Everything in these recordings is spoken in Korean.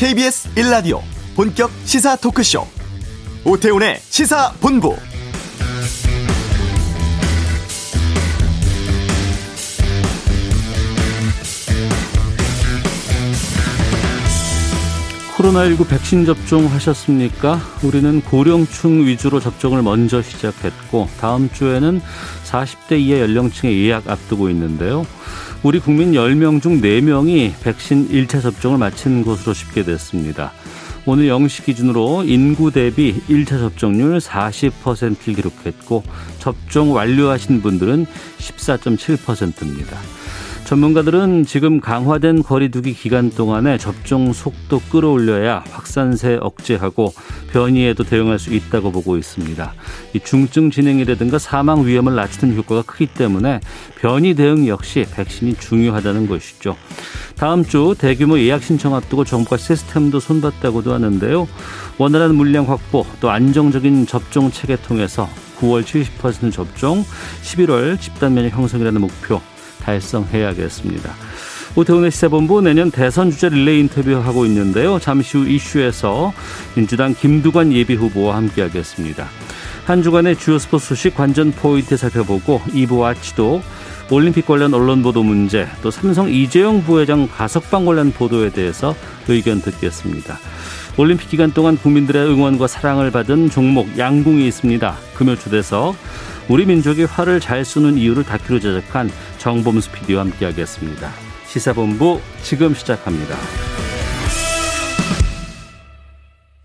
KBS 1라디오 본격 시사 토크쇼 오태훈의 시사본부 코로나19 백신 접종 하셨습니까? 우리는 고령층 위주로 접종을 먼저 시작했고 다음 주에는 40대 이하 연령층의 예약 앞두고 있는데요. 우리 국민 10명 중 4명이 백신 1차 접종을 마친 것으로 집계 됐습니다. 오늘 0시 기준으로 인구 대비 1차 접종률 40%를 기록했고 접종 완료하신 분들은 14.7%입니다. 전문가들은 지금 강화된 거리두기 기간 동안에 접종 속도 끌어올려야 확산세 억제하고 변이에도 대응할 수 있다고 보고 있습니다. 이 중증 진행이라든가 사망 위험을 낮추는 효과가 크기 때문에 변이 대응 역시 백신이 중요하다는 것이죠. 다음 주 대규모 예약 신청 앞두고 정부가 시스템도 손봤다고도 하는데요. 원활한 물량 확보 또 안정적인 접종 체계 통해서 9월 70% 접종, 11월 집단 면역 형성이라는 목표 달성해야겠습니다. 오태훈의 시사본부 내년 대선 주제 릴레이 인터뷰하고 있는데요. 잠시 후 이슈에서 민주당 김두관 예비후보와 함께하겠습니다. 한 주간의 주요 스포츠 소식 관전 포인트 살펴보고 2부 아치도 올림픽 관련 언론 보도 문제 또 삼성 이재용 부회장 가석방 관련 보도에 대해서 의견 듣겠습니다. 올림픽 기간 동안 국민들의 응원과 사랑을 받은 종목 양궁이 있습니다. 금요 초대석 우리 민족이 활을 잘 쏘는 이유를 다큐로 제작한 정범수 PD와 함께하겠습니다. 시사본부 지금 시작합니다.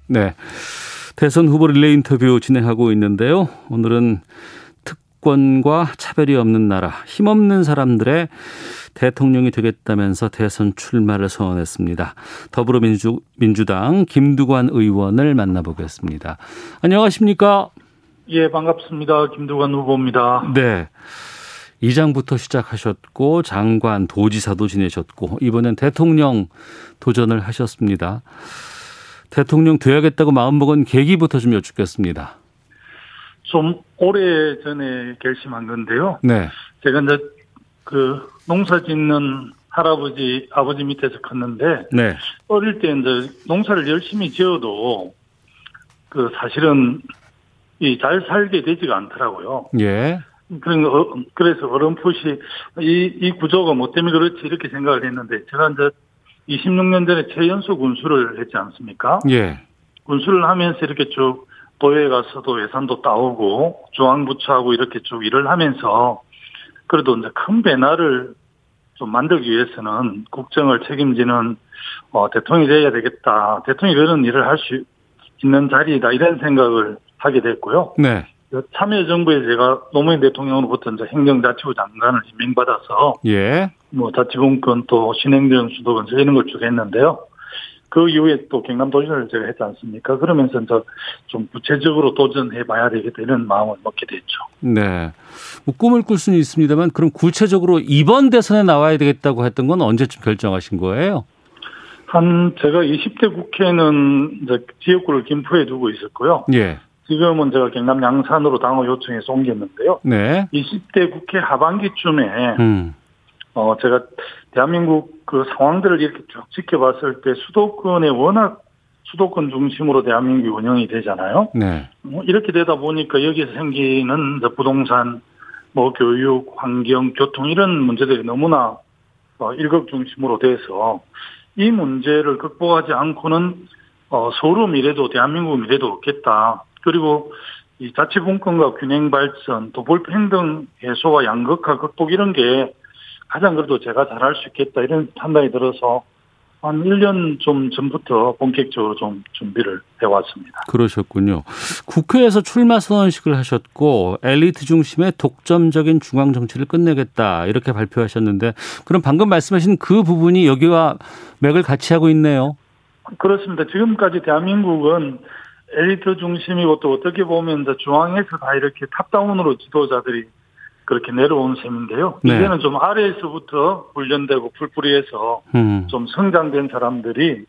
네. 대선 후보 릴레이 인터뷰 진행하고 있는데요. 오늘은 특권과 차별이 없는 나라, 힘없는 사람들의 대통령이 되겠다면서 대선 출마를 선언했습니다. 더불어민주당 김두관 의원을 만나보겠습니다. 안녕하십니까? 예, 반갑습니다. 김두관 후보입니다. 네. 이장부터 시작하셨고 장관, 도지사도 지내셨고 이번엔 대통령 도전을 하셨습니다. 대통령 돼야겠다고 마음먹은 계기부터 좀 여쭙겠습니다. 좀 오래 전에 결심한 건데요. 네. 제가 이제 그 농사 짓는 할아버지, 아버지 밑에서 컸는데 네. 어릴 때 이제 농사를 열심히 지어도 그 사실은 이 잘 살게 되지가 않더라고요. 예. 그런 어, 그래서 어렴풋이 이, 이 구조가 뭐 때문에 그렇지 이렇게 생각을 했는데 제가 이제 26년 전에 최연소 군수를 했지 않습니까? 예. 군수를 하면서 이렇게 쭉 도에 가서도 예산도 따오고 중앙부처하고 이렇게 쭉 일을 하면서 그래도 이제 큰 변화를 좀 만들기 위해서는 국정을 책임지는 어, 대통령이 돼야 되겠다. 대통령이 그런 일을 할 수 있는 자리다 이런 생각을 하게 됐고요. 네. 참여정부에 제가 노무현 대통령으로부터 이제 행정자치부 장관을 임명받아서 예. 뭐 자치분권 또 신행정 수도권 이런 걸 쭉 했는데요. 그 이후에 또 경남 도시를 제가 했지 않습니까? 그러면서 이제 좀 구체적으로 도전해 봐야 되겠다 이런 마음을 먹게 됐죠. 네. 뭐 꿈을 꿀 수는 있습니다만 그럼 구체적으로 이번 대선에 나와야 되겠다고 했던 건 언제쯤 결정하신 거예요? 한 제가 20대 국회는 이제 지역구를 김포에 두고 있었고요. 예. 지금은 제가 경남 양산으로 당호 요청해서 옮겼는데요. 네. 20대 국회 하반기쯤에 음. 어 제가 대한민국 그 상황들을 이렇게 쭉 지켜봤을 때 수도권에 워낙 수도권 중심으로 대한민국이 운영이 되잖아요. 네. 뭐 이렇게 되다 보니까 여기서 생기는 부동산, 뭐 교육, 환경, 교통 이런 문제들이 너무나 어, 일극 중심으로 돼서 이 문제를 극복하지 않고는 어, 서울 미래도 대한민국 미래도 없겠다. 그리고 이 자치분권과 균형 발전, 또 불평등 해소와 양극화 극복 이런 게 가장 그래도 제가 잘할 수 있겠다 이런 판단이 들어서 한 1년 좀 전부터 본격적으로 좀 준비를 해왔습니다. 그러셨군요. 국회에서 출마 선언식을 하셨고 엘리트 중심의 독점적인 중앙 정치를 끝내겠다 이렇게 발표하셨는데 그럼 방금 말씀하신 그 부분이 여기와 맥을 같이 하고 있네요. 그렇습니다. 지금까지 대한민국은 엘리트 중심이고 또 어떻게 보면 이제 중앙에서 다 이렇게 탑다운으로 지도자들이 그렇게 내려온 셈인데요. 네. 이제는 좀 아래에서부터 훈련되고 풀뿌리해서 음. 좀 성장된 사람들이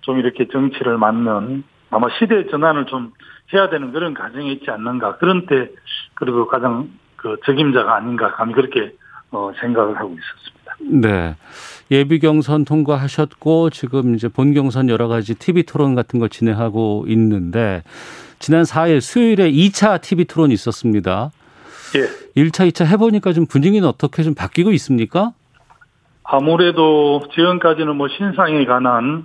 좀 이렇게 정치를 맡는 아마 시대 전환을 좀 해야 되는 그런 과정이 있지 않는가. 그런 때 그래도 가장 그 적임자가 아닌가 감히 그렇게 어, 생각을 하고 있었습니다. 네. 예비 경선 통과하셨고 지금 이제 본 경선 여러 가지 TV 토론 같은 거 진행하고 있는데 지난 4일 수요일에 2차 TV 토론이 있었습니다. 예. 1차, 2차 해보니까 좀 분위기는 어떻게 좀 바뀌고 있습니까? 아무래도 지금까지는 뭐 신상에 관한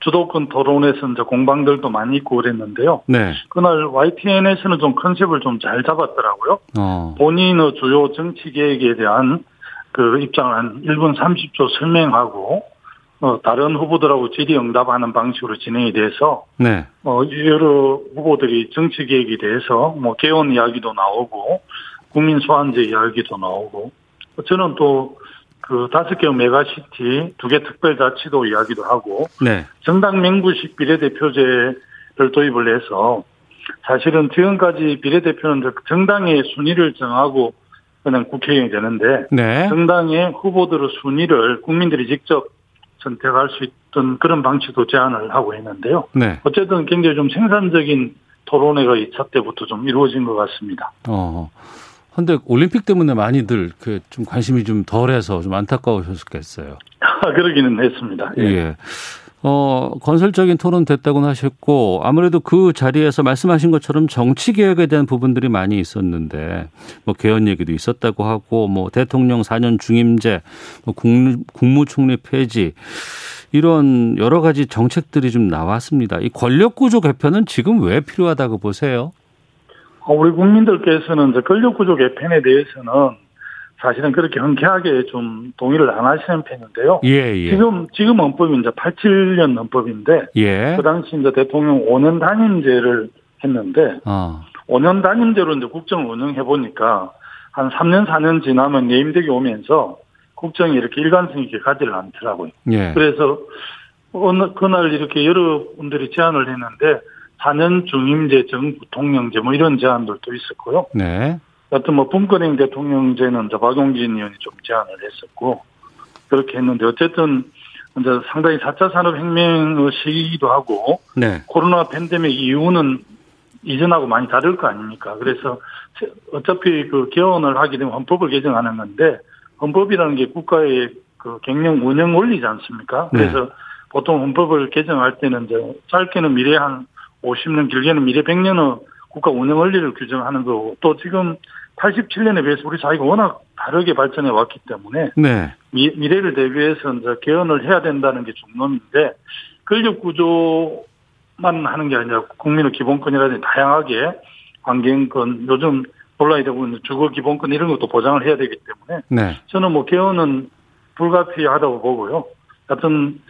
주도권 토론에서 이제 공방들도 많이 있고 그랬는데요. 네. 그날 YTN에서는 좀 컨셉을 좀 잘 잡았더라고요. 어. 본인의 주요 정치 계획에 대한 그 입장을 한 1분 30초 설명하고 어, 다른 후보들하고 질의응답하는 방식으로 진행이 돼서 네. 어, 여러 후보들이 정치 계획에 대해서 뭐 개헌 이야기도 나오고 국민 소환제 이야기도 나오고 저는 또 그 다섯 개 메가시티 두 개 특별자치도 이야기도 하고 네. 정당 명부식 비례대표제를 도입을 해서 사실은 지금까지 비례대표는 정당의 순위를 정하고 그냥 국회의원이 되는데 네. 정당의 후보들의 순위를 국민들이 직접 선택할 수 있던 그런 방식도 제안을 하고 있는데요. 네. 어쨌든 굉장히 좀 생산적인 토론회가 2차 때부터 좀 이루어진 것 같습니다. 어. 근데 올림픽 때문에 많이들 그 좀 관심이 좀 덜해서 좀 안타까우셨겠어요. 그러기는 했습니다. 예. 예. 어, 건설적인 토론 됐다고는 하셨고 아무래도 그 자리에서 말씀하신 것처럼 정치 개혁에 대한 부분들이 많이 있었는데 뭐 개헌 얘기도 있었다고 하고 뭐 대통령 4년 중임제, 뭐 국무, 국무총리 폐지 이런 여러 가지 정책들이 좀 나왔습니다. 이 권력 구조 개편은 지금 왜 필요하다고 보세요? 어, 우리 국민들께서는 이제 권력구조 개편에 대해서는 사실은 그렇게 흔쾌하게 좀 동의를 안 하시는 편인데요. 예, 예. 지금, 지금 헌법이 이제 87년 헌법인데, 예. 그 당시 이제 대통령 5년 단임제를 했는데, 어. 5년 단임제로 이제 국정을 운영해 보니까, 한 3년, 4년 지나면 예임되기 오면서, 국정이 이렇게 일관성 있게 가지를 않더라고요. 예. 그래서, 어느, 그날 이렇게 여러분들이 제안을 했는데, 4년 중임제, 정부통령제 뭐 이런 제안들도 있었고요. 네. 여튼 뭐 분권행 대통령제는 저 박용진 의원이 좀 제안을 했었고 그렇게 했는데 어쨌든 이제 상당히 4차 산업혁명의 시기이기도 하고 네. 코로나 팬데믹 이후는 이전하고 많이 다를 거 아닙니까? 그래서 어차피 그 개헌을 하게 되면 헌법을 개정하는 건데 헌법이라는 게 국가의 그 경영 운영 원리지 않습니까? 네. 그래서 보통 헌법을 개정할 때는 이제 짧게는 미래 한 50년, 길게는 미래 100년의 국가 운영 원리를 규정하는 거고 또 지금 87년에 비해서 우리 사회가 워낙 다르게 발전해 왔기 때문에 네. 미, 미래를 대비해서 이제 개헌을 해야 된다는 게 중론인데 권력 구조만 하는 게 아니라 국민의 기본권이라든지 다양하게 환경권 요즘 논란이 되고 있는 주거 기본권 이런 것도 보장을 해야 되기 때문에 네. 저는 뭐 개헌은 불가피하다고 보고요. 하여튼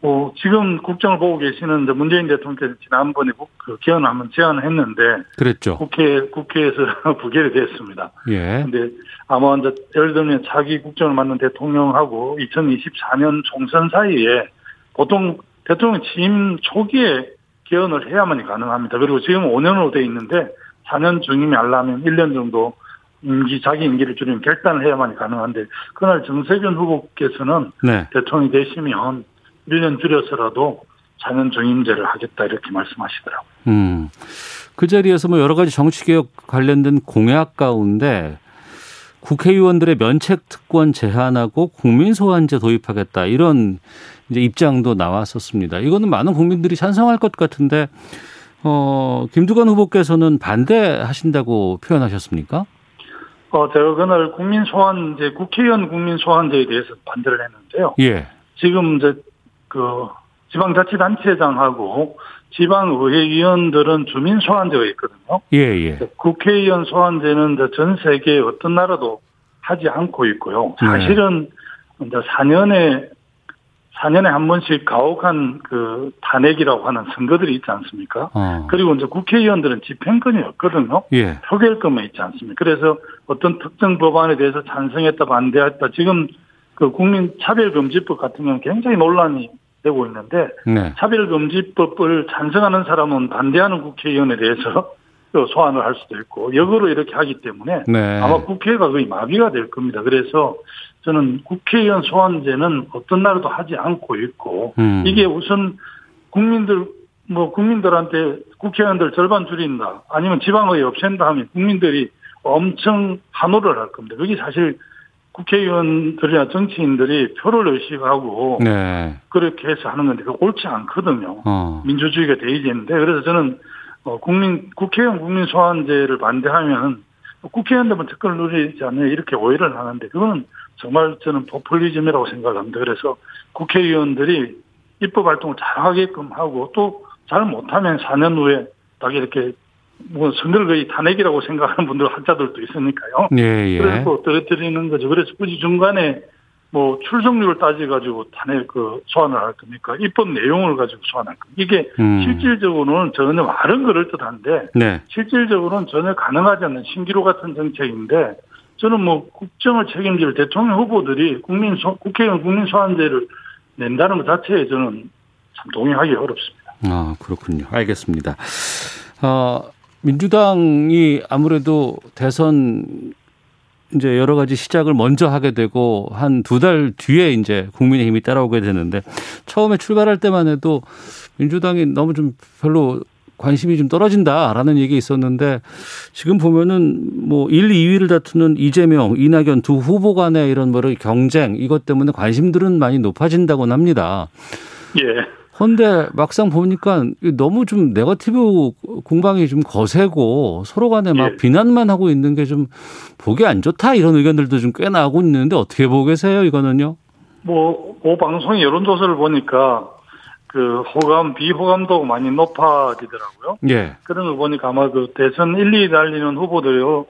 뭐 지금 국정을 보고 계시는 문재인 대통령께서 지난번에 국- 그 개헌을 한번 제안을 했는데 그랬죠. 국회 국회에서 부결이 됐습니다. 예. 근데 아마 이제 예를 들면 차기 국정을 맡는 대통령하고 2024년 총선 사이에 보통 대통령 취임 초기에 개헌을 해야만이 가능합니다. 그리고 지금 5년으로 돼 있는데 4년 중임이 하려면 1년 정도 임기 자기 임기를 줄이면 결단을 해야만이 가능한데 그날 정세균 후보께서는 네. 대통령이 되시면 1년 줄여서라도 4년 중임제를 하겠다 이렇게 말씀하시더라고요. 음. 그 자리에서 뭐 여러 가지 정치 개혁 관련된 공약 가운데 국회의원들의 면책 특권 제한하고 국민 소환제 도입하겠다 이런 이제 입장도 나왔었습니다. 이거는 많은 국민들이 찬성할 것 같은데 어 김두관 후보께서는 반대하신다고 표현하셨습니까? 어, 제가 그날 국민 소환제, 국회의원 국민 소환제에 대해서 반대를 했는데요. 예. 지금 이제 그 지방자치단체장하고 지방의회의원들은 주민 소환제가 있거든요. 예, 예. 국회의원 소환제는 이제 전 세계 어떤 나라도 하지 않고 있고요. 네. 사실은 이제 4년에 4년에 한 번씩 가혹한 그 탄핵이라고 하는 선거들이 있지 않습니까? 어. 그리고 이제 국회의원들은 집행권이 없거든요. 예. 표결권만 있지 않습니까? 그래서 어떤 특정 법안에 대해서 찬성했다 반대했다 지금 그 국민 차별금지법 같은 경우는 굉장히 논란이 되고 있는데 네. 차별금지법을 찬성하는 사람은 반대하는 국회의원에 대해서 또 소환을 할 수도 있고 역으로 이렇게 하기 때문에 네. 아마 국회가 거의 마비가 될 겁니다. 그래서 저는 국회의원 소환제는 어떤 나라도 하지 않고 있고 음. 이게 우선 국민들 뭐 국민들한테 국회의원들 절반 줄인다 아니면 지방의회 없앤다 하면 국민들이 엄청 환호를 할 겁니다. 그게 사실 국회의원들이나 정치인들이 표를 의식하고 네. 그렇게 해서 하는 건데 그 옳지 않거든요. 어. 민주주의가 대의제인데 그래서 저는 어, 국민 국회의원 국민 소환제를 반대하면 국회의원들만 특권을 누리지 않냐 이렇게 오해를 하는데 그거는 정말 저는 포퓰리즘이라고 생각합니다. 그래서 국회의원들이 입법 활동을 잘 하게끔 하고 또 잘 못하면 4년 후에 딱 이렇게 뭐 선거를 거의 탄핵이라고 생각하는 분들 학자들도 있으니까요. 예, 예. 그래서 또 떨어뜨리는 거죠. 그래서 굳이 중간에 뭐 출석률을 따져가지고 탄핵 그 소환을 할 겁니까? 입법 내용을 가지고 소환할 겁니까? 이게 음. 실질적으로는 전혀 말은 그럴 듯한데 네. 실질적으로는 전혀 가능하지 않는 신기루 같은 정책인데 저는 뭐 국정을 책임질 대통령 후보들이 국민 소, 국회의원 국민 소환제를 낸다는 것 자체에 저는 참 동의하기 어렵습니다. 아, 그렇군요. 알겠습니다. 어, 민주당이 아무래도 대선 이제 여러 가지 시작을 먼저 하게 되고 한 두 달 뒤에 이제 국민의힘이 따라오게 되는데 처음에 출발할 때만 해도 민주당이 너무 좀 별로 관심이 좀 떨어진다라는 얘기 있었는데 지금 보면은 뭐 1, 2위를 다투는 이재명, 이낙연 두 후보 간의 이런 뭐를 경쟁 이것 때문에 관심들은 많이 높아진다고는 합니다. 예. 그런데 막상 보니까 너무 좀 네거티브 공방이 좀 거세고 서로 간에 막 예. 비난만 하고 있는 게 좀 보기 안 좋다 이런 의견들도 좀 꽤 나오고 있는데 어떻게 보고 계세요 이거는요? 뭐, 그 방송의 여론조사를 보니까 그 호감, 비호감도 많이 높아지더라고요. 예. 그런 걸 보니까 아마 그 대선 1, 2 달리는 후보들요,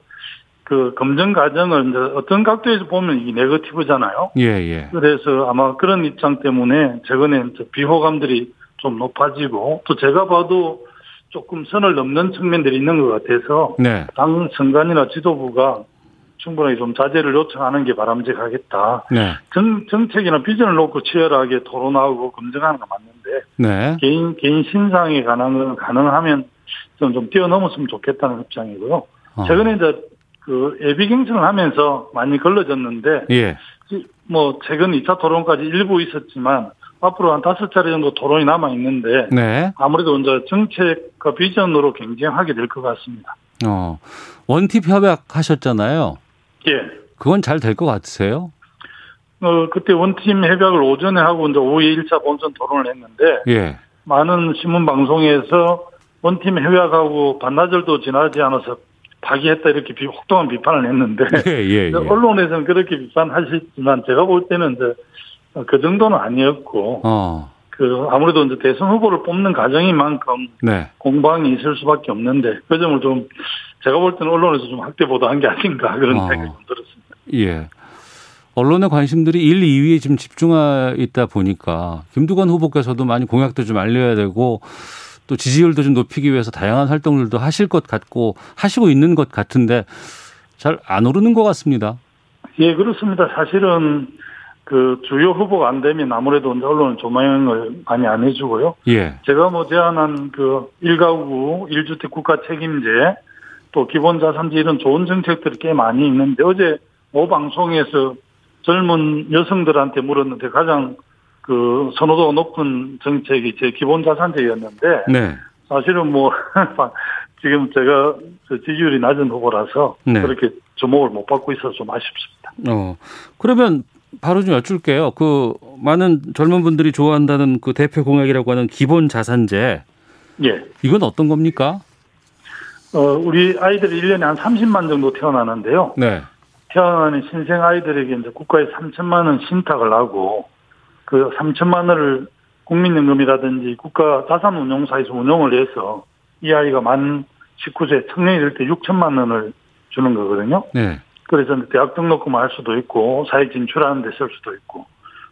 그 검증 과정을 이제 어떤 각도에서 보면 이게 네거티브잖아요. 예, 예. 그래서 아마 그런 입장 때문에 최근에 이제 비호감들이 좀 높아지고 또 제가 봐도 조금 선을 넘는 측면들이 있는 것 같아서 네. 당 선관이나 지도부가 충분히 좀 자제를 요청하는 게 바람직하겠다. 네. 정, 정책이나 비전을 놓고 치열하게 토론하고 검증하는 건 맞는 데 네. 개인 개인 신상에 관한 건 가능하면 좀, 좀 뛰어넘었으면 좋겠다는 입장이고요. 어. 최근에 이제 그 예비 경선을 하면서 많이 걸러졌는데 예. 뭐 최근 2차 토론까지 일부 있었지만 앞으로 한 다섯 차례 정도 토론이 남아 있는데 네. 아무래도 이제 정책과 비전으로 경쟁하게 될 것 같습니다. 어. 원팁 협약 하셨잖아요. 예. 그건 잘 될 것 같으세요? 어, 그때 원팀 협약을 오전에 하고 이제 오후에 1차 본선 토론을 했는데 예. 많은 신문 방송에서 원팀 협약하고 반나절도 지나지 않아서 파기했다 이렇게 비, 혹독한 비판을 했는데 예, 예, 예. 언론에서는 그렇게 비판하셨지만 제가 볼 때는 이제 그 정도는 아니었고 어. 그 아무래도 이제 대선 후보를 뽑는 과정인 만큼 네. 공방이 있을 수밖에 없는데 그 점을 좀 제가 볼 때는 언론에서 좀 학대 보도한 게 아닌가 그런 어. 생각이 좀 들었습니다. 예. 언론의 관심들이 1, 2위에 지금 집중해 있다 보니까 김두관 후보께서도 많이 공약도 좀 알려야 되고 또 지지율도 좀 높이기 위해서 다양한 활동들도 하실 것 같고 하시고 있는 것 같은데 잘 안 오르는 것 같습니다. 예, 그렇습니다. 사실은 그 주요 후보가 안 되면 아무래도 언론은 조명을 많이 안 해주고요. 예. 제가 뭐 제안한 그 일가구 1주택 국가 책임제 또 기본 자산제 이런 좋은 정책들이 꽤 많이 있는데 어제 모 방송에서 젊은 여성들한테 물었는데 가장 그 선호도가 높은 정책이 제 기본 자산제였는데 네. 사실은 뭐 지금 제가 저 지지율이 낮은 후보라서 네. 그렇게 주목을 못 받고 있어서 좀 아쉽습니다. 어. 그러면 바로 좀 여쭐게요. 그 많은 젊은 분들이 좋아한다는 그 대표 공약이라고 하는 기본 자산제. 예. 이건 어떤 겁니까? 어, 우리 아이들이 1년에 한 30만 정도 태어나는데요. 네. 태어나는 신생 아이들에게 이제 국가에 3천만 원 신탁을 하고 그 3천만 원을 국민연금이라든지 국가 자산운용사에서 운용을 해서 이 아이가 만 19세 청년이 될 때 6천만 원을 주는 거거든요. 네. 그래서 대학 등록금 할 수도 있고 사회 진출하는 데 쓸 수도 있고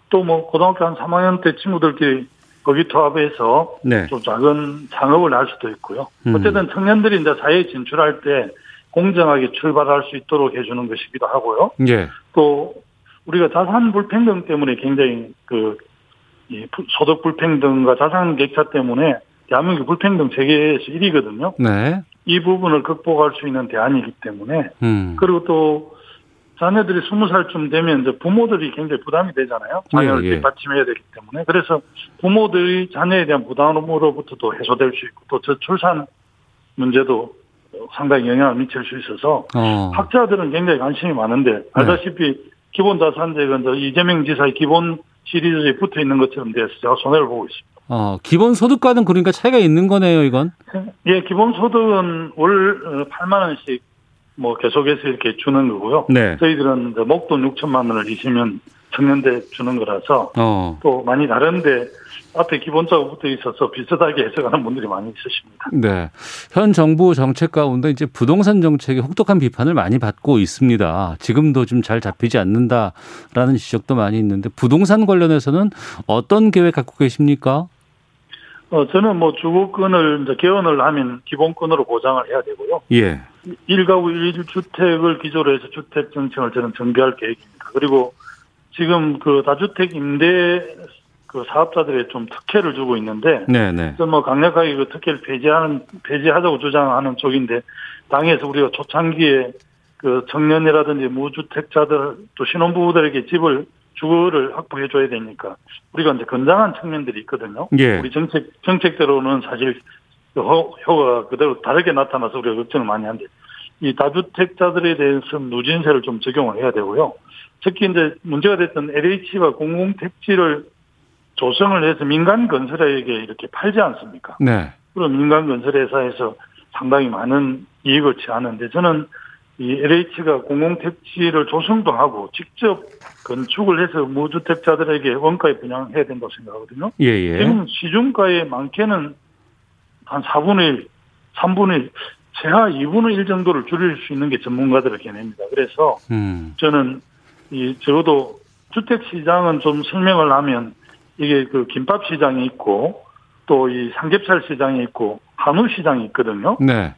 또 뭐 고등학교 한 3학년 때 친구들끼리 의기투합해서 네. 좀 작은 창업을 할 수도 있고요. 음. 어쨌든 청년들이 이제 사회에 진출할 때 공정하게 출발할 수 있도록 해주는 것이기도 하고요. 예. 또 우리가 자산 불평등 때문에 굉장히 그이 소득 불평등과 자산 격차 때문에 대한민국 불평등 세계에서 1위거든요. 네. 이 부분을 극복할 수 있는 대안이기 때문에 음. 그리고 또 자녀들이 스무 살쯤 되면 이제 부모들이 굉장히 부담이 되잖아요. 자녀를 예, 예. 뒷받침해야 되기 때문에 그래서 부모들이 자녀에 대한 부담으로부터도 해소될 수 있고 또 저출산 문제도 상당히 영향을 미칠 수 있어서 어. 학자들은 굉장히 관심이 많은데 알다시피 기본 자산제가 이제 이재명 지사의 기본 시리즈에 붙어 있는 것처럼 돼서 제가 손해를 보고 있습니다. 어, 기본 소득과는 그러니까 차이가 있는 거네요, 이건. 예, 기본 소득은 월 8만 원씩 뭐 계속해서 이렇게 주는 거고요. 네. 저희들은 이제 목돈 6천만 원을 이시면 청년대 주는 거라서 어. 또 많이 다른데 앞에 기본자가 붙어 있어서 비슷하게 해석하는 분들이 많이 있으십니다. 네. 현 정부 정책 가운데 이제 부동산 정책이 혹독한 비판을 많이 받고 있습니다. 지금도 좀 잘 잡히지 않는다라는 지적도 많이 있는데 부동산 관련해서는 어떤 계획 갖고 계십니까? 어, 저는 뭐 주거권을 이제 개헌을 하면 기본권으로 보장을 해야 되고요. 예. 일가구 일주택을 기조로 해서 주택 정책을 저는 정비할 계획입니다. 그리고 지금 그 다주택 임대 그 사업자들의 좀 특혜를 주고 있는데, 네, 네. 뭐 강력하게 그 특혜를 폐지하는 폐지하자고 주장하는 쪽인데, 당에서 우리가 초창기에 그 청년이라든지 무주택자들 또 신혼부부들에게 집을 주거를 확보해 줘야 되니까 우리가 이제 건장한 청년들이 있거든요. 예. 우리 정책 정책대로는 사실 그 효, 효과가 그대로 다르게 나타나서 우리가 걱정을 많이 한데 이 다주택자들에 대해서 누진세를 좀 적용을 해야 되고요. 특히 이제 문제가 됐던 LH가 공공택지를 조성을 해서 민간 건설회에게 이렇게 팔지 않습니까? 네. 그럼 민간 건설 회사에서 상당히 많은 이익을 취하는데 저는 이 LH가 공공택지를 조성도 하고 직접 건축을 해서 무주택자들에게 원가에 분양해야 된다고 생각하거든요. 예, 예. 지금 시중가에 많게는 한 4분의 1, 3분의 1, 최하 2분의 1 정도를 줄일 수 있는 게 전문가들의 견해입니다. 그래서 음. 저는 이 적어도 주택 시장은 좀 설명을 하면 이게 그 김밥 시장이 있고 또 이 삼겹살 시장이 있고 한우 시장이 있거든요. 네.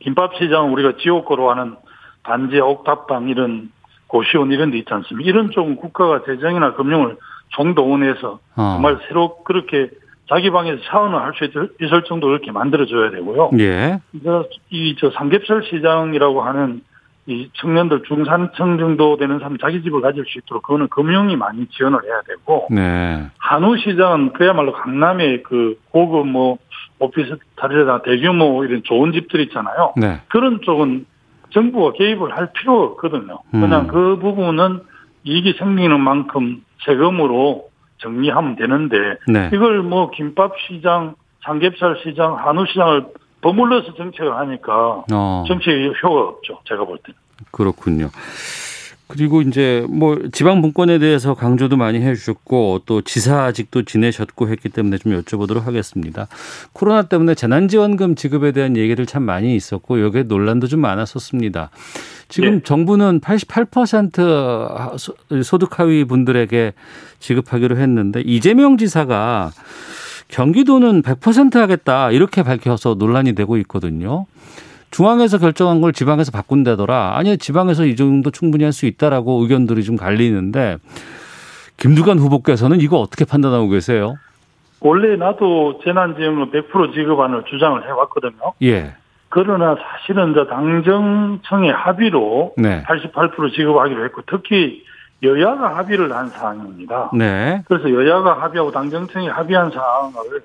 김밥 시장은 우리가 지옥고로 하는 반지, 옥탑방 이런 고시원 이런 데 있지 않습니까? 이런 쪽은 국가가 재정이나 금융을 총동원해서 어. 정말 새로 그렇게 자기 방에서 샤워는 할 수 있을 정도로 이렇게 만들어줘야 되고요. 예. 이저 삼겹살 시장이라고 하는 이 청년들 중산층 정도 되는 사람이 자기 집을 가질 수 있도록 그거는 금융이 많이 지원을 해야 되고 네. 한우 시장은 그야말로 강남의 그 고급 뭐 오피스텔이나 대규모 이런 좋은 집들 있잖아요. 네. 그런 쪽은 정부가 개입을 할 필요가 없거든요. 그냥 음. 그 부분은 이익이 생기는 만큼 세금으로 정리하면 되는데 네. 이걸 뭐 김밥 시장, 삼겹살 시장, 한우 시장을 버물러서 정책을 하니까 어. 정책이 효과가 없죠. 제가 볼 때는. 그렇군요. 그리고 이제 뭐 지방 분권에 대해서 강조도 많이 해주셨고 또 지사직도 지내셨고 했기 때문에 좀 여쭤보도록 하겠습니다. 코로나 때문에 재난지원금 지급에 대한 얘기들 참 많이 있었고 여기에 논란도 좀 많았었습니다. 지금 네. 정부는 88% 소- 소득 하위 분들에게 지급하기로 했는데 이재명 지사가 경기도는 100% 하겠다 이렇게 밝혀서 논란이 되고 있거든요. 중앙에서 결정한 걸 지방에서 바꾼다더라. 아니 지방에서 이 정도 충분히 할 수 있다라고 의견들이 좀 갈리는데 김두관 후보께서는 이거 어떻게 판단하고 계세요? 원래 나도 재난지원금 100% 지급안을 주장을 해왔거든요. 예. 그러나 사실은 당정청의 합의로 네. 88% 지급하기로 했고 특히 여야가 합의를 한 사항입니다. 네. 그래서 여야가 합의하고 당정청이 합의한 사항을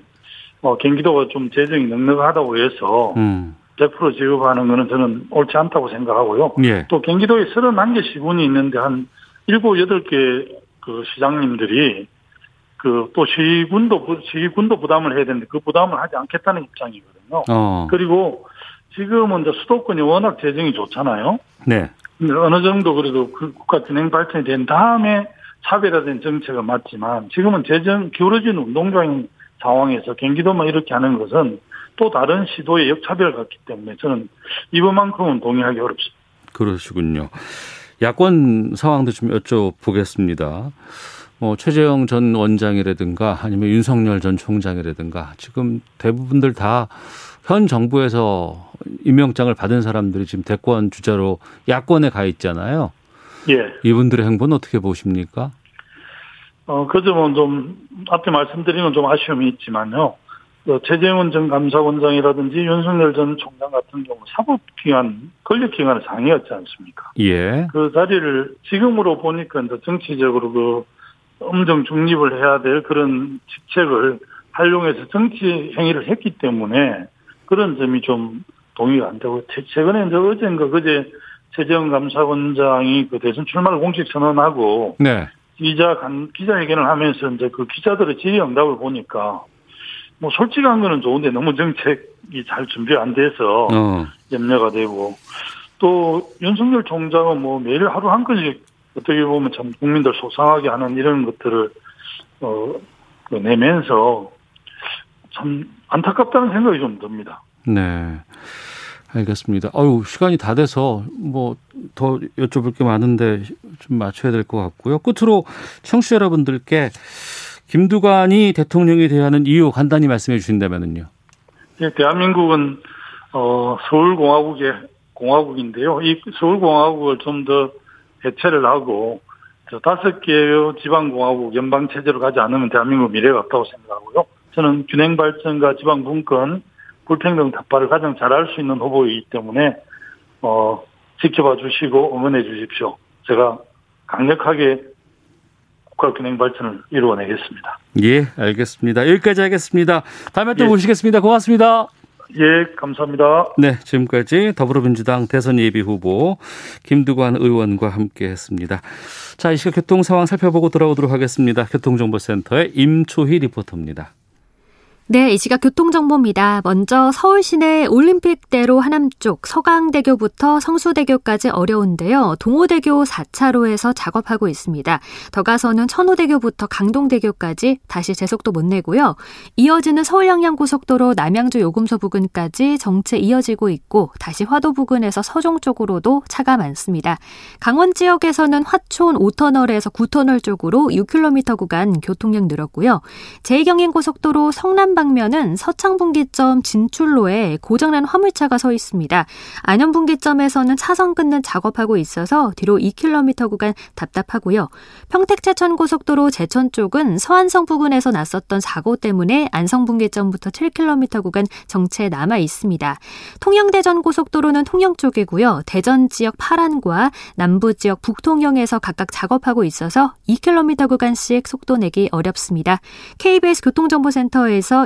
어, 경기도가 좀 재정이 넉넉하다고 해서 음. 100% 지급하는 거는 저는 옳지 않다고 생각하고요. 예. 또 경기도에 31개 시군이 있는데 한 7, 8개 그 시장님들이 그 또 시군도 부- 시군도 부담을 해야 되는데 그 부담을 하지 않겠다는 입장이거든요. 어. 그리고 지금은 이제 수도권이 워낙 재정이 좋잖아요. 네. 어느 정도 그래도 그 국가 진행 발전이 된 다음에 차별화된 정책은 맞지만 지금은 재정 기울어진 운동장인 상황에서 경기도만 이렇게 하는 것은 또 다른 시도의 역차별 같기 때문에 저는 이번만큼은 동의하기 어렵습니다. 그러시군요. 야권 상황도 좀 여쭤보겠습니다. 뭐 최재형 전 원장이라든가 아니면 윤석열 전 총장이라든가 지금 대부분들 다 현 정부에서 임명장을 받은 사람들이 지금 대권 주자로 야권에 가 있잖아요. 예. 이분들의 행보는 어떻게 보십니까? 어, 그 점은 좀, 앞에 말씀드린 건 좀 아쉬움이 있지만요. 어, 최재훈 전 감사원장이라든지 윤석열 전 총장 같은 경우 사법기관, 권력기관의 상이었지 않습니까? 예. 그 자리를 지금으로 보니까 이제 정치적으로 그 엄정 중립을 해야 될 그런 직책을 활용해서 정치 행위를 했기 때문에 그런 점이 좀 동의가 안 되고 최- 최근에 이제 어젠가 그제 최재형 감사원장이 그 대선 출마를 공식 선언하고 네. 기자 간 기자회견을 하면서 이제 그 기자들의 질의 응답을 보니까 뭐 솔직한 거는 좋은데 너무 정책이 잘 준비 안 돼서 어. 염려가 되고 또 윤석열 총장은 뭐 매일 하루 한 건씩 어떻게 보면 참 국민들 속상하게 하는 이런 것들을 어그 내면서 참 안타깝다는 생각이 좀 듭니다. 네. 알겠습니다. 어유 시간이 다 돼서 뭐 더 여쭤볼 게 많은데 좀 맞춰야 될 것 같고요. 끝으로 청취자 여러분들께 김두관이 대통령이 돼야 하는 이유 간단히 말씀해 주신다면은요. 예, 대한민국은 어 서울공화국의 공화국인데요. 이 서울공화국을 좀 더 해체를 하고 저 다섯 개의 지방공화국 연방 체제로 가지 않으면 대한민국 미래가 없다고 생각하고요. 저는 균형 발전과 지방 분권, 불평등 타파를 가장 잘할 수 있는 후보이기 때문에 어 지켜봐 주시고 응원해 주십시오. 제가 강력하게 국가 균형 발전을 이루어내겠습니다. 예, 알겠습니다. 여기까지 하겠습니다. 다음에 또 예. 모시겠습니다. 고맙습니다. 예, 감사합니다. 네, 지금까지 더불어민주당 대선 예비 후보 김두관 의원과 함께 했습니다. 자, 이 시각 교통 상황 살펴보고 돌아오도록 하겠습니다. 교통정보센터의 임초희 리포터입니다. 네, 이 시각 교통정보입니다. 먼저 서울 시내 올림픽대로 하남 쪽 서강대교부터 성수대교까지 어려운데요. 동호대교 4차로에서 작업하고 있습니다. 더 가서는 천호대교부터 강동대교까지 다시 제속도 못 내고요. 이어지는 서울 양양고속도로 남양주 요금소 부근까지 정체 이어지고 있고 다시 화도 부근에서 서종 쪽으로도 차가 많습니다. 강원 지역에서는 화촌 5터널에서 9터널 쪽으로 6km 구간 교통량 늘었고요. 제2경인고속도로 성남 방면은 서창분기점 진출로에 고장난 화물차가 서 있습니다. 안현분기점에서는 차선 끊는 작업하고 있어서 뒤로 2km 구간 답답하고요. 평택제천고속도로 제천 쪽은 서안성 부근에서 났었던 사고 때문에 안성분기점부터 7km 구간 정체 남아 있습니다. 통영대전고속도로는 통영 쪽이고요. 대전 지역 파란과 남부 지역 북통영에서 각각 작업하고 있어서 2km 구간씩 속도 내기 어렵습니다. KBS 교통정보센터에서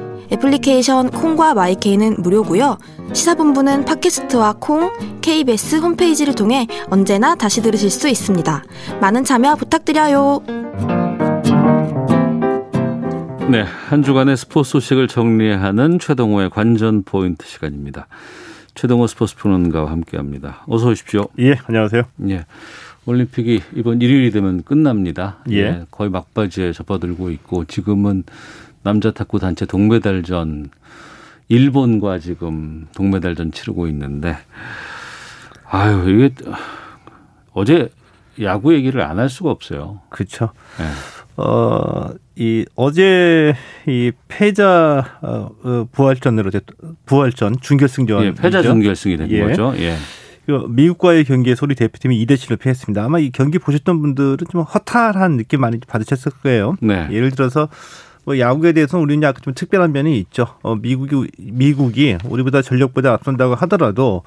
애플리케이션 콩과 마이케이는 무료고요. 시사본부는 팟캐스트와 콩, KBS 홈페이지를 통해 언제나 다시 들으실 수 있습니다. 많은 참여 부탁드려요. 네, 한 주간의 스포츠 소식을 정리하는 최동호의 관전 포인트 시간입니다. 최동호 스포츠 평론가와 함께합니다. 어서 오십시오. 예, 안녕하세요. 예. 올림픽이 이번 일요일이 되면 끝납니다. 예. 거의 막바지에 접어들고 있고 지금은 남자 탁구 단체 동메달전 일본과 지금 동메달전 치르고 있는데 아유 이게 어제 야구 얘기를 안 할 수가 없어요. 그렇죠. 예. 어, 이 어제 이 패자 어, 어, 부활전으로 부활전 준결승전 예, 패자 준결승이 된 예. 거죠. 예. 미국과의 경기에서 우리 대표팀이 2대 7로 패했습니다. 아마 이 경기 보셨던 분들은 좀 허탈한 느낌 많이 받으셨을 거예요. 네. 예를 들어서 뭐 야구에 대해서는 우리는 약간 좀 특별한 면이 있죠. 어, 미국이 미국이 우리보다 전력보다 앞선다고 하더라도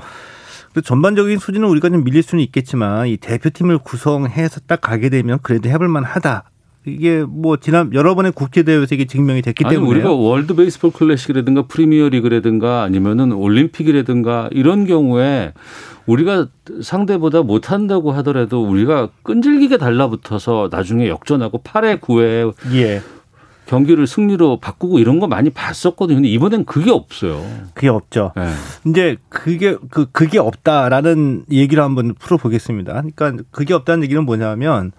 그 전반적인 수준은 우리가 좀 밀릴 수는 있겠지만 이 대표팀을 구성해서 딱 가게 되면 그래도 해볼 만하다. 이게 뭐 지난 여러 번의 국제 대회에서 이게 증명이 됐기 때문에 우리가 월드 베이스볼 클래식이라든가 프리미어 리그라든가 아니면은 올림픽이라든가 이런 경우에 우리가 상대보다 못한다고 하더라도 우리가 끈질기게 달라붙어서 나중에 역전하고 8회 9회 예. 경기를 승리로 바꾸고 이런 거 많이 봤었거든요. 근데 이번엔 그게 없어요. 그게 없죠. 예. 이제 그게 그 그게 없다라는 얘기를 한번 풀어보겠습니다. 그러니까 그게 없다는 얘기는 뭐냐면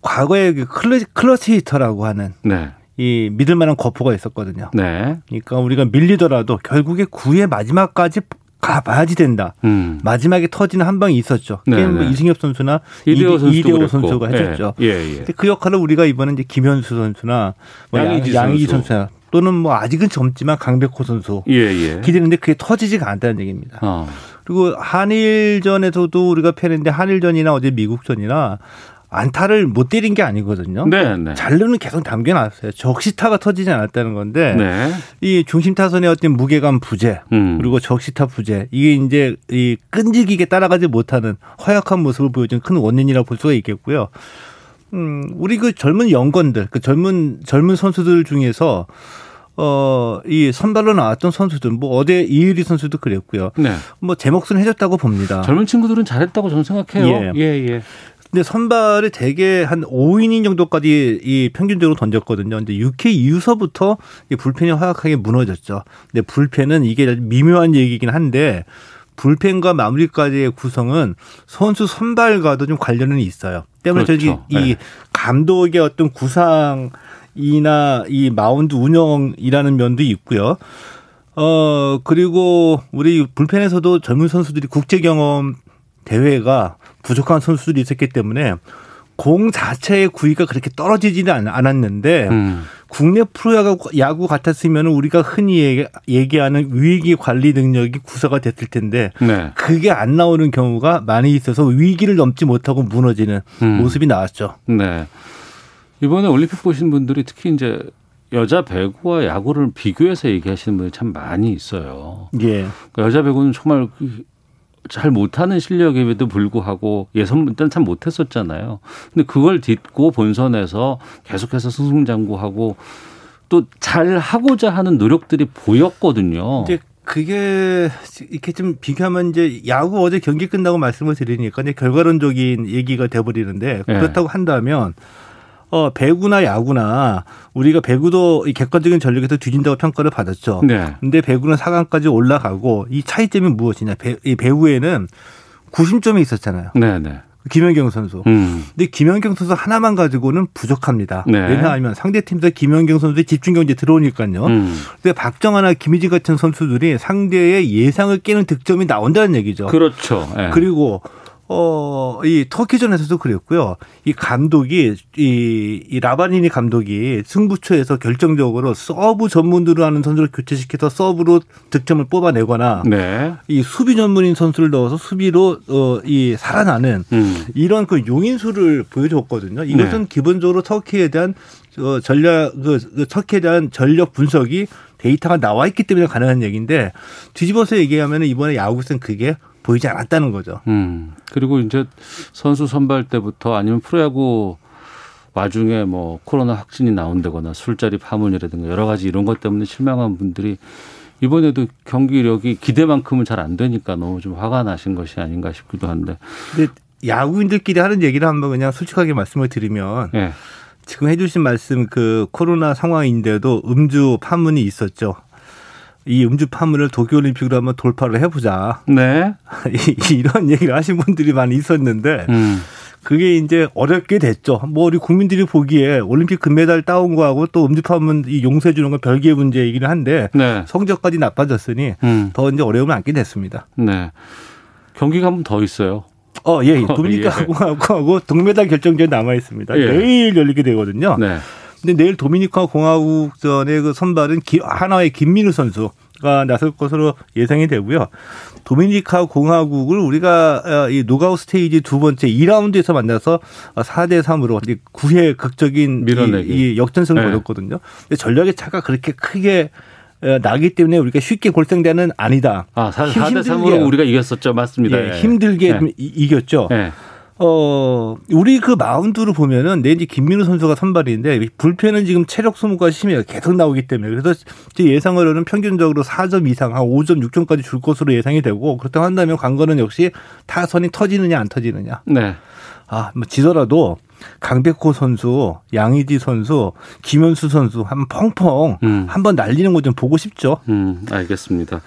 과거에 그 클러, 클러치 히터라고 하는 네. 이 믿을 만한 거포가 있었거든요. 네. 그러니까 우리가 밀리더라도 결국에 9회 마지막까지 가봐야지 된다. 음. 마지막에 터지는 한 방이 있었죠. 네, 뭐 네. 이승엽 선수나 이대호 선수도 이대호 그랬고. 선수가 해줬죠. 예, 예. 근데 그 역할을 우리가 이번에 이제 김현수 선수나 뭐 양의지 양, 양의지 선수. 선수 나 또는 뭐 아직은 젊지만 강백호 선수 예, 예. 기대는데 그게 터지지가 않다는 얘기입니다. 어. 그리고 한일전에서도 우리가 패했는데 한일전이나 어제 미국전이나 안타를 못 때린 게 아니거든요. 네, 네. 잔루는 계속 담겨놨어요. 적시타가 터지지 않았다는 건데 네. 이 중심 타선의 어떤 무게감 부재 음. 그리고 적시타 부재 이게 이제 이 끈질기게 따라가지 못하는 허약한 모습을 보여준 큰 원인이라고 볼 수가 있겠고요. 음, 우리 그 젊은 연건들, 그 젊은 젊은 선수들 중에서 어, 이 선발로 나왔던 선수들, 뭐 어제 이유리 선수도 그랬고요. 네. 뭐 제 몫은 해줬다고 봅니다. 젊은 친구들은 잘했다고 저는 생각해요. 예. 예, 예. 근데 선발을 대개 한 5이닝 정도까지 이 평균적으로 던졌거든요. 근데 6회 이후서부터 이 불펜이 허약하게 무너졌죠. 근데 불펜은 이게 미묘한 얘기긴 한데 불펜과 마무리까지의 구성은 선수 선발과도 좀 관련은 있어요. 때문에 그렇죠. 저기 이 네. 감독의 어떤 구상이나 이 마운드 운영이라는 면도 있고요. 어 그리고 우리 불펜에서도 젊은 선수들이 국제 경험 대회가 부족한 선수들이 있었기 때문에 공 자체의 구위가 그렇게 떨어지지는 않- 않았는데 음. 국내 프로야구 야구 같았으면 우리가 흔히 얘기- 얘기 하는 위기 관리 능력이 구사가 됐을 텐데 네. 그게 안 나오는 경우가 많이 있어서 위기를 넘지 못하고 무너지는 음. 모습이 나왔죠. 네. 이번에 올림픽 보신 분들이 특히 이제 여자 배구와 야구를 비교해서 얘기하시는 분이 참 많이 있어요. 예. 그러니까 여자 배구는 정말 그 잘 못하는 실력임에도 불구하고 예선 때는 참 못했었잖아요. 근데 그걸 딛고 본선에서 계속해서 승승장구하고 또 잘 하고자 하는 노력들이 보였거든요. 이제 그게 이렇게 좀 비교하면 이제 야구 어제 경기 끝나고 말씀을 드리니까 이제 결과론적인 얘기가 돼버리는데 예. 그렇다고 한다면 어 배구나 야구나 우리가 배구도 이 객관적인 전력에서 뒤진다고 평가를 받았죠. 네. 근데 배구는 4강까지 올라가고 이 차이점이 무엇이냐? 배, 이 배구에는 구심점이 있었잖아요. 네, 네. 김연경 선수. 음. 근데 김연경 선수 하나만 가지고는 부족합니다. 네. 왜냐하면 상대 팀에서 김연경 선수의 집중 견제 들어오니까요. 음. 근데 박정아나 김희진 같은 선수들이 상대의 예상을 깨는 득점이 나온다는 얘기죠. 그렇죠. 예. 그리고 어, 이 터키전에서도 그랬고요. 이 감독이, 이, 이 라바리니 감독이 승부처에서 결정적으로 서브 전문으로 하는 선수를 교체시켜서 서브로 득점을 뽑아내거나 네. 이 수비 전문인 선수를 넣어서 수비로 어, 이 살아나는 음. 이런 그 용인수를 보여줬거든요. 이것은 네. 기본적으로 터키에 대한 어, 전략, 그, 그 터키에 대한 전력 분석이 데이터가 나와 있기 때문에 가능한 얘기인데 뒤집어서 얘기하면 이번에 야구에서는 그게 보이지 않았다는 거죠. 음. 그리고 이제 선수 선발 때부터 아니면 프로야구 와중에 뭐 코로나 확진이 나온다거나 술자리 파문이라든가 여러 가지 이런 것 때문에 실망한 분들이 이번에도 경기력이 기대만큼은 잘 안 되니까 너무 좀 화가 나신 것이 아닌가 싶기도 한데. 근데 야구인들끼리 하는 얘기를 한번 그냥 솔직하게 말씀을 드리면 예. 지금 지금 해주신 말씀 그 코로나 상황인데도 음주 파문이 있었죠. 이 음주 파문을 도쿄올림픽으로 한번 돌파를 해보자. 네. 이- 이런 얘기를 하신 분들이 많이 있었는데 음. 그게 이제 어렵게 됐죠. 뭐 우리 국민들이 보기에 올림픽 금메달 따온 거하고 또 음주 파문 이 용서해 주는 건 별개의 문제이기는 한데 네. 성적까지 나빠졌으니 음. 더 이제 어려움을 안게 됐습니다. 네. 경기가 한 번 더 있어요. 어, 예, 예. 어, 도미니카 예. 동메달 결정전 남아 있습니다. 예. 내일 열리게 되거든요. 네. 근데 내일 도미니카 공화국전의 그 선발은 기- 하나의 김민우 선수 가 나설 것으로 예상이 되고요. 도미니카 공화국을 우리가 어, 이 노가우 스테이지 두 번째 2라운드에서 만나서 4대 3으로 9회 극적인. 이, 이 역전승을 네. 거뒀거든요. 근데 전력의 차가 그렇게 크게 어, 나기 때문에 우리가 쉽게 골생대는 아니다. 아, 4, 힘- 4대 힘들게. 3으로 우리가 이겼었죠. 맞습니다. 예, 힘들게 네. 이겼죠. 네. 어, 우리 그 마운드를 보면은 내일 이제 김민우 선수가 선발인데 불펜은 지금 체력 소모가 심해요. 계속 나오기 때문에. 그래서 제 예상으로는 평균적으로 4점 이상, 한 5점, 6점까지 줄 것으로 예상이 되고 그렇다고 한다면 관건은 역시 타선이 터지느냐 안 터지느냐. 네. 아, 뭐 지더라도 강백호 선수, 양의지 선수, 김현수 선수 한번 펑펑 음. 한번 날리는 거 좀 보고 싶죠. 음, 알겠습니다.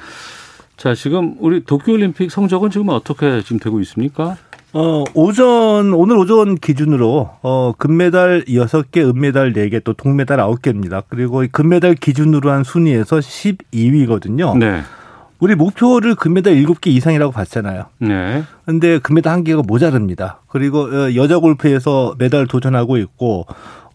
자, 지금 우리 도쿄올림픽 성적은 지금 어떻게 지금 되고 있습니까? 어, 오전, 오늘 오전 기준으로, 어, 금메달 6개, 은메달 4개, 또 동메달 9개입니다. 그리고 이 금메달 기준으로 한 순위에서 12위거든요. 네. 우리 목표를 금메달 7개 이상이라고 봤잖아요. 네. 근데 금메달 한 개가 모자릅니다. 그리고 어, 여자 골프에서 메달 도전하고 있고,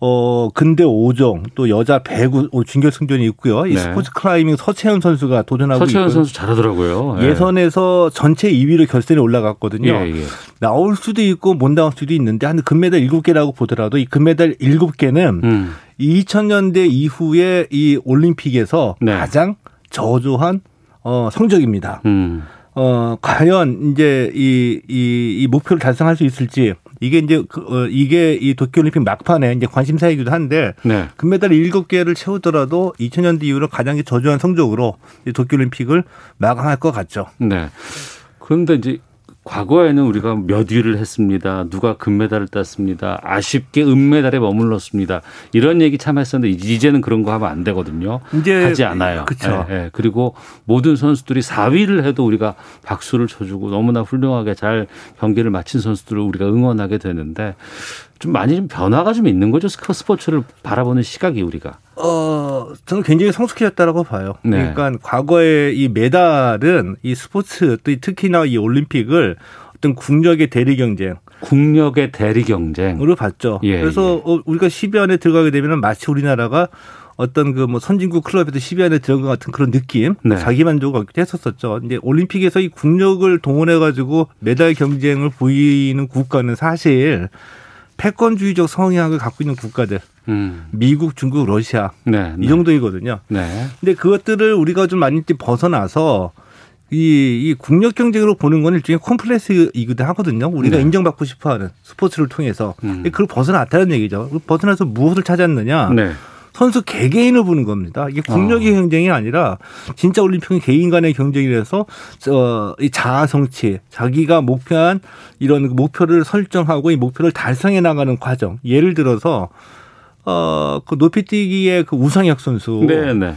어 근대 5종 또 여자 배구 준결승전이 있고요. 이 네. 스포츠 클라이밍 서채연 선수가 도전하고 서채연 있고요. 선수 잘하더라고요. 예. 예선에서 전체 2위로 결선에 올라갔거든요. 예, 예. 나올 수도 있고 못 나올 수도 있는데 한 금메달 7개라고 보더라도 이 금메달 7개는 음. 2000년대 이후에 이 올림픽에서 네. 가장 저조한 어 성적입니다. 음. 어 과연 이제 이, 이, 이 목표를 달성할 수 있을지 이게 이제 그, 어, 이게 이 도쿄올림픽 막판에 이제 관심사이기도 한데 네. 금메달 7개를 채우더라도 2000년대 이후로 가장 저조한 성적으로 이 도쿄올림픽을 마감할 것 같죠. 네. 그런데 이제 과거에는 우리가 몇 위를 했습니다. 누가 금메달을 땄습니다. 아쉽게 은메달에 머물렀습니다. 이런 얘기 참 했었는데 이제는 그런 거 하면 안 되거든요. 이제 하지 않아요. 그쵸. 예, 예. 그리고 모든 선수들이 4위를 해도 우리가 박수를 쳐주고 너무나 훌륭하게 잘 경기를 마친 선수들을 우리가 응원하게 되는데 좀 많이 좀 변화가 좀 있는 거죠. 스포- 스포츠를 바라보는 시각이 우리가. 어, 저는 굉장히 성숙해졌다라고 봐요. 네. 그러니까 과거에 이 메달은 이 스포츠 또 특히나 이 올림픽을 어떤 국력의 대리 경쟁 국력의 대리 경쟁. 으로 봤죠. 예, 그래서 어, 우리가 10위 안에 들어가게 되면 마치 우리나라가 어떤 그 뭐 선진국 클럽에도 10위 안에 들어간 것 같은 그런 느낌, 네. 자기 만족을 얻기도 했었었죠. 근데 올림픽에서 이 국력을 동원해 가지고 메달 경쟁을 보이는 국가는 사실 패권주의적 성향을 갖고 있는 국가들, 음. 미국, 중국, 러시아 네. 이 정도이거든요. 네. 근데 그것들을 우리가 좀 많이 벗어나서 이, 이 국력 경쟁으로 보는 건 일종의 콤플렉스이기도 하거든요. 우리가 네. 인정받고 싶어 하는 스포츠를 통해서. 음. 그걸 벗어났다는 얘기죠. 벗어나서 무엇을 찾았느냐. 네. 선수 개개인을 보는 겁니다. 이게 국력의 경쟁이 아니라 진짜 올림픽은 개인 간의 경쟁이라서 어, 이 자아 성취, 자기가 목표한 이런 그 목표를 설정하고 이 목표를 달성해 나가는 과정. 예를 들어서 어, 그 높이뛰기의 그 우상혁 선수. 네, 네.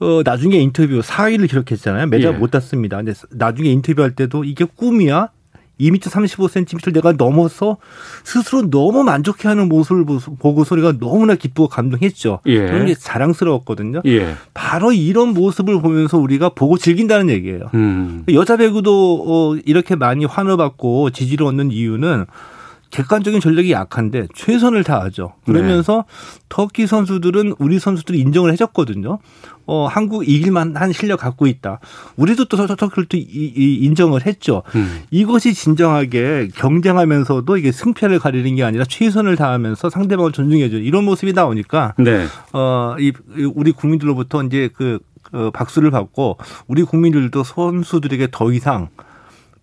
어, 나중에 인터뷰 4위를 기록했잖아요. 메달 예. 못 땄습니다. 근데 나중에 인터뷰할 때도 이게 꿈이야? 2m 35cm를 내가 넘어서 스스로 너무 만족해하는 모습을 보고 소리가 너무나 기쁘고 감동했죠. 예. 그런 게 자랑스러웠거든요. 예. 바로 이런 모습을 보면서 우리가 보고 즐긴다는 얘기예요. 음. 여자 배구도 어, 이렇게 많이 환호받고 지지를 얻는 이유는 객관적인 전력이 약한데 최선을 다하죠. 그러면서 터키 선수들은 우리 선수들이 인정을 해줬거든요. 어, 한국 이길만 한 실력 갖고 있다. 우리도 또 터- 터키를 또 이- 이- 인정을 했죠. 음. 이것이 진정하게 경쟁하면서도 이게 승패를 가리는 게 아니라 최선을 다하면서 상대방을 존중해줘. 이런 모습이 나오니까 네. 어, 이, 이 우리 국민들로부터 이제 그, 그 박수를 받고 우리 국민들도 선수들에게 더 이상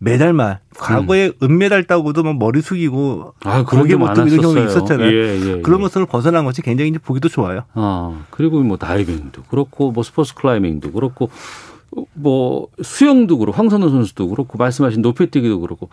메달만 과거에 은메달 따고도 뭐 머리 숙이고 아, 그런 고개 게못 들고 이런 경우. 있었잖아요. 예, 예, 그런 예. 모습을 벗어난 것이 굉장히 이제 보기도 좋아요. 어, 그리고 뭐 다이빙도 그렇고 뭐 스포츠 클라이밍도 그렇고 뭐 수영도 그렇고 황선우 선수도 그렇고 말씀하신 높이뛰기도 그렇고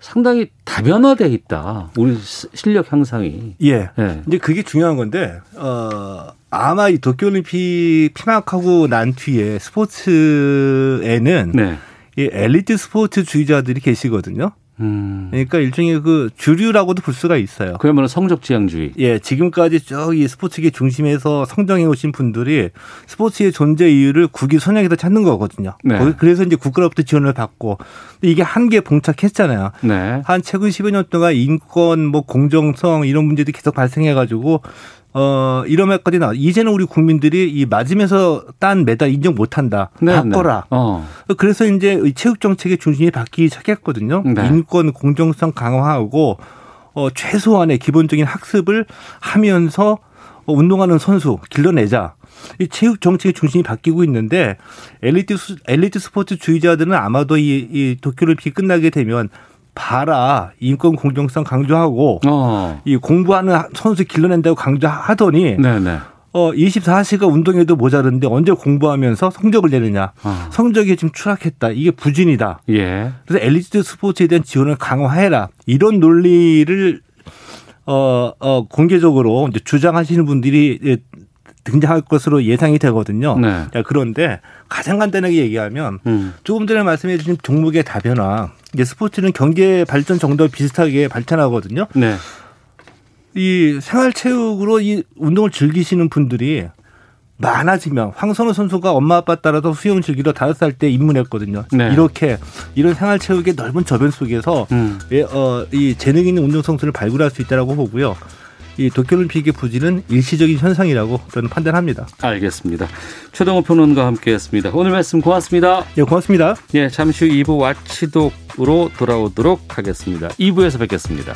상당히 다변화돼 있다. 우리 시- 실력 향상이. 예. 예. 이제 그게 중요한 건데, 어, 아마 이 도쿄올림픽 피막하고 난 뒤에 스포츠에는 네. 이 엘리트 스포츠 주의자들이 계시거든요. 음. 그러니까 일종의 그 주류라고도 볼 수가 있어요. 그야말로 성적 지향주의. 예, 지금까지 저기 스포츠계 중심에서 성장해 오신 분들이 스포츠의 존재 이유를 국위 선양에서 찾는 거거든요. 네. 그래서 이제 국가로부터 지원을 받고 이게 한계 봉착했잖아요. 네. 한 최근 10여 년 동안 인권, 뭐 공정성 이런 문제들이 계속 발생해가지고 어 이런 말까지 나. 이제는 우리 국민들이 이 맞으면서 딴 메달 인정 못한다. 네, 바꿔라. 네. 어. 그래서 이제 이 체육 정책의 중심이 바뀌기 시작했거든요. 네. 인권 공정성 강화하고 어 최소한의 기본적인 학습을 하면서 어, 운동하는 선수 길러내자. 이 체육 정책의 중심이 바뀌고 있는데 엘리트 수- 엘리트 스포츠 주의자들은 아마도 이, 이 도쿄올림픽 끝나게 되면 봐라 인권 공정성 강조하고 어. 이 공부하는 선수 길러낸다고 강조하더니 네, 네. 어 24시간 운동해도 모자른데 언제 공부하면서 성적을 내느냐 어. 성적이 지금 추락했다 이게 부진이다 예. 그래서 엘리트 스포츠에 대한 지원을 강화해라 이런 논리를 어, 어 공개적으로 이제 주장하시는 분들이 예, 등장할 것으로 예상이 되거든요. 네. 야, 그런데 가장 간단하게 얘기하면 음. 조금 전에 말씀해 주신 종목의 다변화 이제 스포츠는 경제 발전 정도와 비슷하게 발전하거든요. 네. 이 생활체육으로 이 운동을 즐기시는 분들이 많아지면 황선우 선수가 엄마 아빠 따라서 수영 즐기러 다섯 살 때 입문했거든요. 네. 이렇게 이런 생활체육의 넓은 저변 속에서 음. 예, 어, 이 재능 있는 운동 선수를 발굴할 수 있다라고 보고요. 이 도쿄올림픽의 부진은 일시적인 현상이라고 저는 판단합니다. 알겠습니다. 최동호 평론가 함께했습니다. 오늘 말씀 고맙습니다. 예, 고맙습니다. 예, 잠시 후 2부 와치독으로 돌아오도록 하겠습니다. 2부에서 뵙겠습니다.